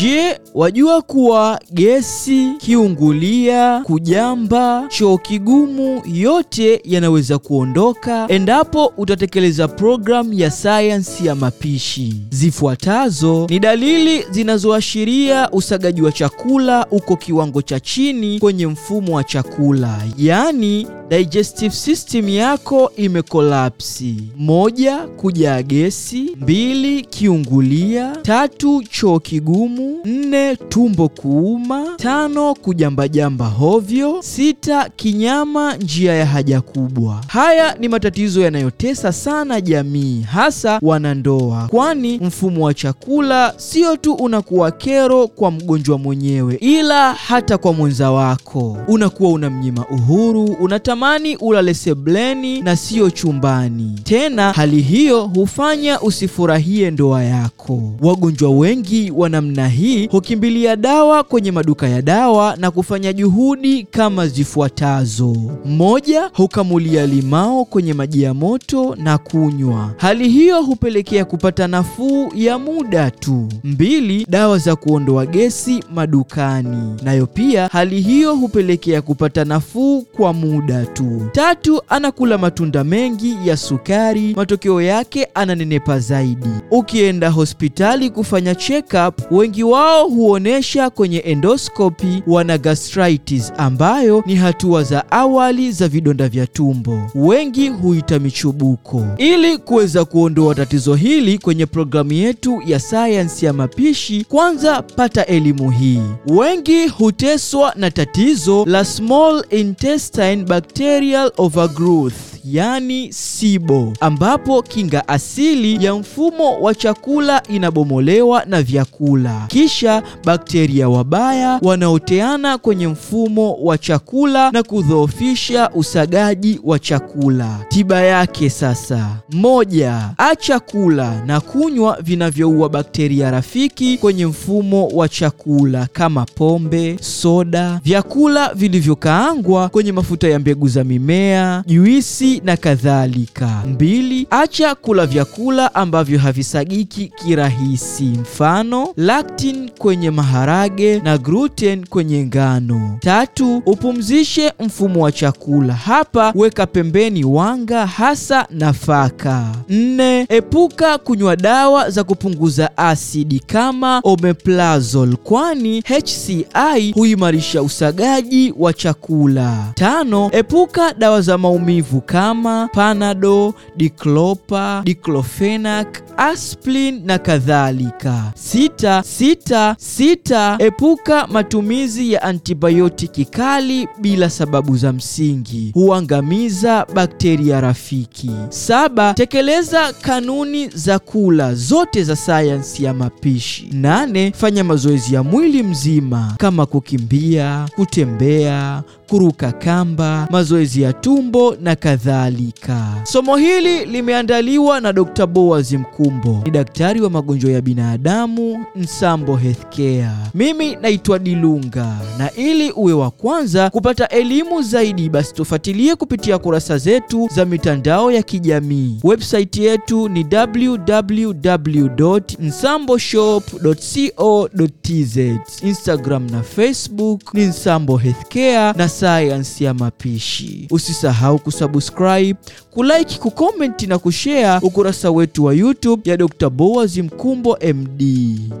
Je, wajua kuwa gesi, kiungulia, kujamba, choo kigumu yote yanaweza kuondoka endapo utatekeleza programu ya sayansi ya mapishi. Zifuatazo ni dalili zinazoashiria usagaji wa chakula uko kiwango cha chini kwenye mfumo wa chakula, yaani digestive system yako imekolapsi. Moja, kujaa gesi. Mbili, kiungulia. Tatu, choo kigumu. Nne, tumbo kuuma. Tano, kujambajamba hovyo. Sita, kinyama njia ya haja kubwa. Haya ni matatizo yanayotesa sana jamii, hasa wanandoa, kwani mfumo wa chakula sio tu unakuwa kero kwa mgonjwa mwenyewe, ila hata kwa mwenza wako. Unakuwa unamnyima uhuru, unatamani ulale sebleni na sio chumbani. Tena hali hiyo hufanya usifurahie ndoa yako. Wagonjwa wengi wa namna hii hukimbilia dawa kwenye maduka ya dawa na kufanya juhudi kama zifuatazo: moja, hukamulia limao kwenye maji ya moto na kunywa. Hali hiyo hupelekea kupata nafuu ya muda tu. Mbili, dawa za kuondoa gesi madukani, nayo pia hali hiyo hupelekea kupata nafuu kwa muda tu. Tatu, anakula matunda mengi ya sukari, matokeo yake ananenepa zaidi. Ukienda hospitali kufanya check-up, wengi wao huonesha kwenye endoskopi wana gastritis, ambayo ni hatua za awali za vidonda vya tumbo. Wengi huita michubuko. Ili kuweza kuondoa tatizo hili kwenye programu yetu ya sayansi ya mapishi, kwanza pata elimu hii. Wengi huteswa na tatizo la small intestine bacterial overgrowth yaani SIBO, ambapo kinga asili ya mfumo wa chakula inabomolewa na vyakula, kisha bakteria wabaya wanaoteana kwenye mfumo wa chakula na kudhoofisha usagaji wa chakula. Tiba yake sasa: moja, acha kula na kunywa vinavyoua bakteria rafiki kwenye mfumo wa chakula kama pombe, soda, vyakula vilivyokaangwa kwenye mafuta ya mbegu za mimea, juisi na kadhalika. Mbili, acha kula vyakula ambavyo havisagiki kirahisi, mfano lactin kwenye maharage na gluten kwenye ngano. Tatu, upumzishe mfumo wa chakula. Hapa weka pembeni wanga, hasa nafaka. Nne, epuka kunywa dawa za kupunguza asidi kama omeprazole, kwani HCI huimarisha usagaji wa chakula. Tano, epuka dawa za maumivu kama Panado, Diclopa, Diclofenac, aspirin na kadhalika. Sita, sita, sita, epuka matumizi ya antibiotiki kali bila sababu za msingi, huangamiza bakteria rafiki. Saba, tekeleza kanuni za kula zote za sayansi ya mapishi. Nane, fanya mazoezi ya mwili mzima kama kukimbia, kutembea, kuruka kamba, mazoezi ya tumbo na kadhalika. Somo hili limeandaliwa na Dr. Boaz Mkumbo, ni daktari wa magonjwa ya binadamu Nsambo Healthcare. Mimi naitwa Dilunga, na ili uwe wa kwanza kupata elimu zaidi, basi tufuatilie kupitia kurasa zetu za mitandao ya kijamii. Website yetu ni www.nsamboshop.co.tz. Instagram na Facebook ni Nsambo Healthcare na sayansi ya mapishi. Usisahau kusubscribe, kulike, kukomenti na kushare ukurasa wetu wa YouTube ya Dr. Boaz Mkumbo MD.